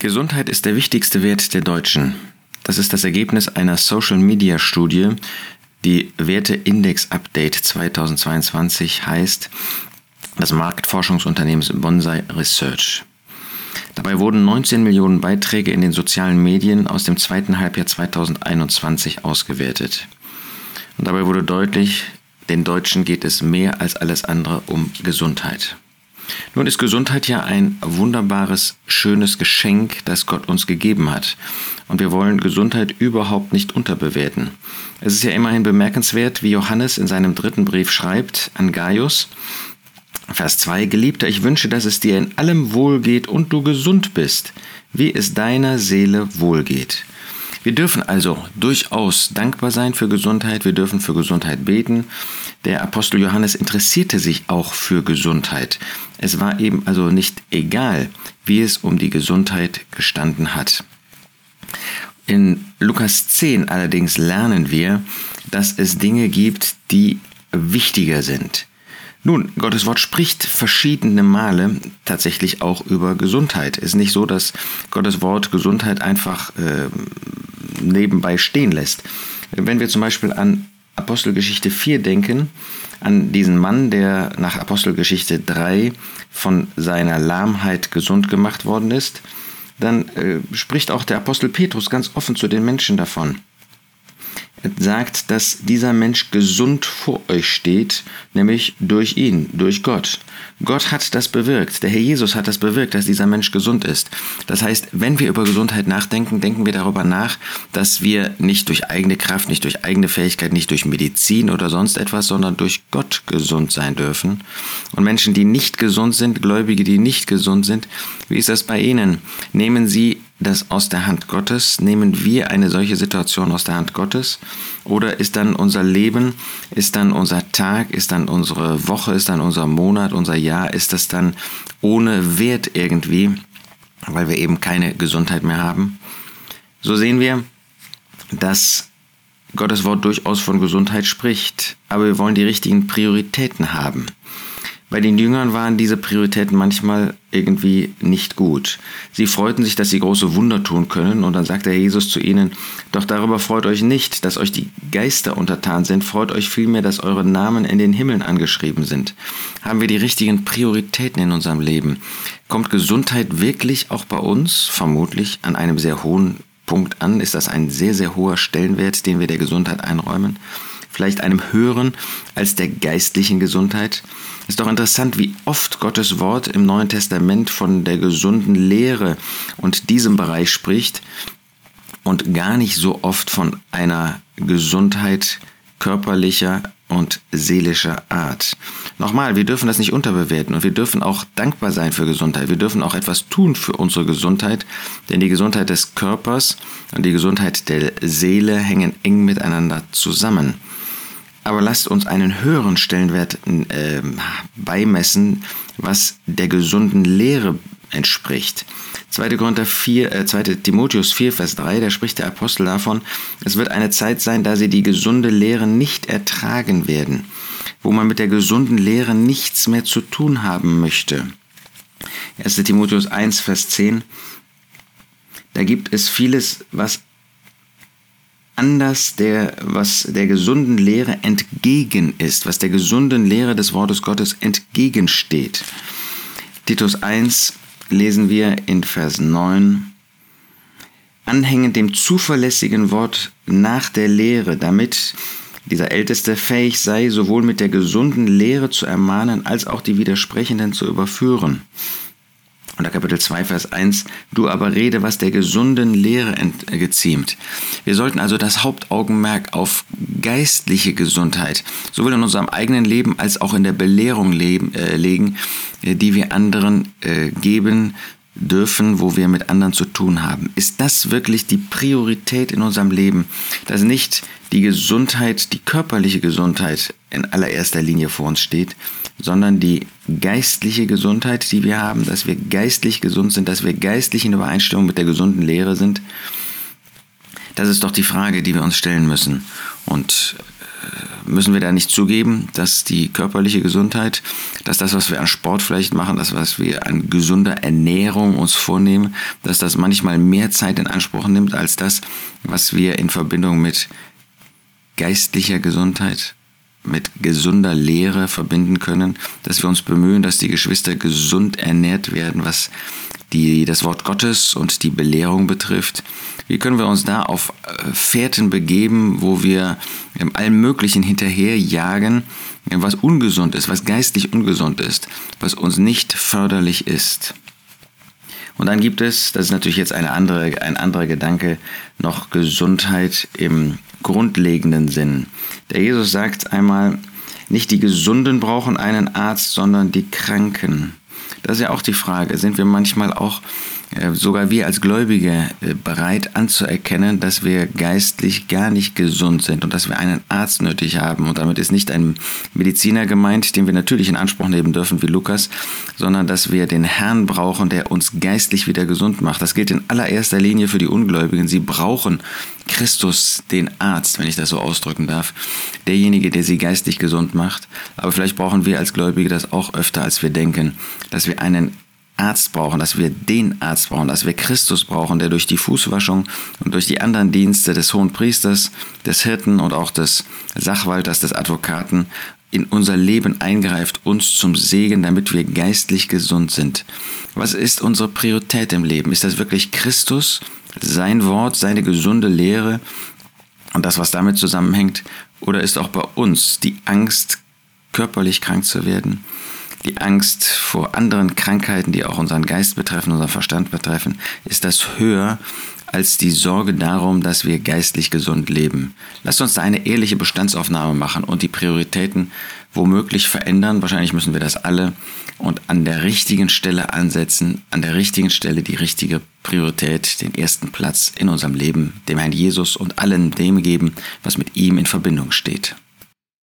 Gesundheit ist der wichtigste Wert der Deutschen. Das ist das Ergebnis einer Social-Media-Studie. Die Werteindex-Update 2022 heißt das Marktforschungsunternehmens Bonsai Research. Dabei wurden 19 Millionen Beiträge in den sozialen Medien aus dem zweiten Halbjahr 2021 ausgewertet. Und dabei wurde deutlich, den Deutschen geht es mehr als alles andere um Gesundheit. Nun ist Gesundheit ja ein wunderbares, schönes Geschenk, das Gott uns gegeben hat. Und wir wollen Gesundheit überhaupt nicht unterbewerten. Es ist ja immerhin bemerkenswert, wie Johannes in seinem dritten Brief schreibt an Gaius, Vers 2, Geliebter, ich wünsche, dass es dir in allem wohlgeht und du gesund bist, wie es deiner Seele wohlgeht. Wir dürfen also durchaus dankbar sein für Gesundheit, wir dürfen für Gesundheit beten. Der Apostel Johannes interessierte sich auch für Gesundheit. Es war eben also nicht egal, wie es um die Gesundheit gestanden hat. In Lukas 10 allerdings lernen wir, dass es Dinge gibt, die wichtiger sind. Nun, Gottes Wort spricht verschiedene Male tatsächlich auch über Gesundheit. Es ist nicht so, dass Gottes Wort Gesundheit einfach äh, nebenbei stehen lässt. Wenn wir zum Beispiel an Apostelgeschichte 4 denken, an diesen Mann, der nach Apostelgeschichte 3 von seiner Lahmheit gesund gemacht worden ist, dann äh, spricht auch der Apostel Petrus ganz offen zu den Menschen davon sagt, dass dieser Mensch gesund vor euch steht, nämlich durch ihn, durch Gott. Gott hat das bewirkt, der Herr Jesus hat das bewirkt, dass dieser Mensch gesund ist. Das heißt, wenn wir über Gesundheit nachdenken, denken wir darüber nach, dass wir nicht durch eigene Kraft, nicht durch eigene Fähigkeit, nicht durch Medizin oder sonst etwas, sondern durch Gott gesund sein dürfen. Und Menschen, die nicht gesund sind, Gläubige, die nicht gesund sind, wie ist das bei ihnen? Nehmen sie das aus der Hand Gottes? Nehmen wir eine solche Situation aus der Hand Gottes? Oder ist dann unser Leben, ist dann unser Tag, ist dann unsere Woche, ist dann unser Monat, unser Jahr, ist das dann ohne Wert irgendwie, weil wir eben keine Gesundheit mehr haben? So sehen wir, dass Gottes Wort durchaus von Gesundheit spricht, aber wir wollen die richtigen Prioritäten haben. Bei den Jüngern waren diese Prioritäten manchmal irgendwie nicht gut. Sie freuten sich, dass sie große Wunder tun können, und dann sagte Jesus zu ihnen, doch darüber freut euch nicht, dass euch die Geister untertan sind, freut euch vielmehr, dass eure Namen in den Himmeln angeschrieben sind. Haben wir die richtigen Prioritäten in unserem Leben? Kommt Gesundheit wirklich auch bei uns, vermutlich, an einem sehr hohen Punkt an? Ist das ein sehr, sehr hoher Stellenwert, den wir der Gesundheit einräumen? Vielleicht einem höheren als der geistlichen Gesundheit? Ist doch interessant, wie oft Gottes Wort im Neuen Testament von der gesunden Lehre und diesem Bereich spricht und gar nicht so oft von einer Gesundheit körperlicher und seelischer Art. Nochmal, wir dürfen das nicht unterbewerten und wir dürfen auch dankbar sein für Gesundheit. Wir dürfen auch etwas tun für unsere Gesundheit, denn die Gesundheit des Körpers und die Gesundheit der Seele hängen eng miteinander zusammen aber lasst uns einen höheren Stellenwert äh, beimessen, was der gesunden Lehre entspricht. 2. Korinther 4, äh, 2. Timotheus 4, Vers 3, da spricht der Apostel davon, es wird eine Zeit sein, da sie die gesunde Lehre nicht ertragen werden, wo man mit der gesunden Lehre nichts mehr zu tun haben möchte. 1. Timotheus 1, Vers 10, da gibt es vieles, was anders der, was der gesunden Lehre entgegen ist, was der gesunden Lehre des Wortes Gottes entgegensteht. Titus 1 lesen wir in Vers 9, anhängend dem zuverlässigen Wort nach der Lehre, damit dieser Älteste fähig sei, sowohl mit der gesunden Lehre zu ermahnen, als auch die Widersprechenden zu überführen. Unter Kapitel 2, Vers 1, du aber rede, was der gesunden Lehre geziemt. Wir sollten also das Hauptaugenmerk auf geistliche Gesundheit, sowohl in unserem eigenen Leben als auch in der Belehrung leben, äh, legen, äh, die wir anderen äh, geben dürfen, wo wir mit anderen zu tun haben. Ist das wirklich die Priorität in unserem Leben, dass nicht die Gesundheit, die körperliche Gesundheit in allererster Linie vor uns steht, sondern die geistliche Gesundheit, die wir haben, dass wir geistlich gesund sind, dass wir geistlich in Übereinstimmung mit der gesunden Lehre sind. Das ist doch die Frage, die wir uns stellen müssen. Und müssen wir da nicht zugeben, dass die körperliche Gesundheit, dass das, was wir an Sport vielleicht machen, das, was wir an gesunder Ernährung uns vornehmen, dass das manchmal mehr Zeit in Anspruch nimmt als das, was wir in Verbindung mit geistlicher Gesundheit, mit gesunder Lehre verbinden können, dass wir uns bemühen, dass die Geschwister gesund ernährt werden, was die das Wort Gottes und die Belehrung betrifft. Wie können wir uns da auf äh, Fährten begeben, wo wir allem Möglichen hinterherjagen, was ungesund ist, was geistlich ungesund ist, was uns nicht förderlich ist? Und dann gibt es, das ist natürlich jetzt eine andere, ein anderer Gedanke, noch Gesundheit im grundlegenden Sinn. Der Jesus sagt einmal, nicht die Gesunden brauchen einen Arzt, sondern die Kranken. Das ist ja auch die Frage. Sind wir manchmal auch äh, sogar wir als Gläubige äh, bereit anzuerkennen, dass wir geistlich gar nicht gesund sind und dass wir einen Arzt nötig haben. Und damit ist nicht ein Mediziner gemeint, den wir natürlich in Anspruch nehmen dürfen wie Lukas, sondern dass wir den Herrn brauchen, der uns geistlich wieder gesund macht. Das gilt in allererster Linie für die Ungläubigen. Sie brauchen Christus, den Arzt, wenn ich das so ausdrücken darf, derjenige, der sie geistlich gesund macht. Aber vielleicht brauchen wir als Gläubige das auch öfter, als wir denken, dass wir einen Arzt brauchen, dass wir den Arzt brauchen, dass wir Christus brauchen, der durch die Fußwaschung und durch die anderen Dienste des Hohen Priesters, des Hirten und auch des Sachwalters, des Advokaten in unser Leben eingreift, uns zum Segen, damit wir geistlich gesund sind. Was ist unsere Priorität im Leben? Ist das wirklich Christus, sein Wort, seine gesunde Lehre und das, was damit zusammenhängt? Oder ist auch bei uns die Angst, körperlich krank zu werden? die Angst vor anderen Krankheiten, die auch unseren Geist betreffen, unseren Verstand betreffen, ist das höher als die Sorge darum, dass wir geistlich gesund leben. Lasst uns da eine ehrliche Bestandsaufnahme machen und die Prioritäten womöglich verändern. Wahrscheinlich müssen wir das alle und an der richtigen Stelle ansetzen, an der richtigen Stelle die richtige Priorität, den ersten Platz in unserem Leben, dem Herrn Jesus und allen dem geben, was mit ihm in Verbindung steht.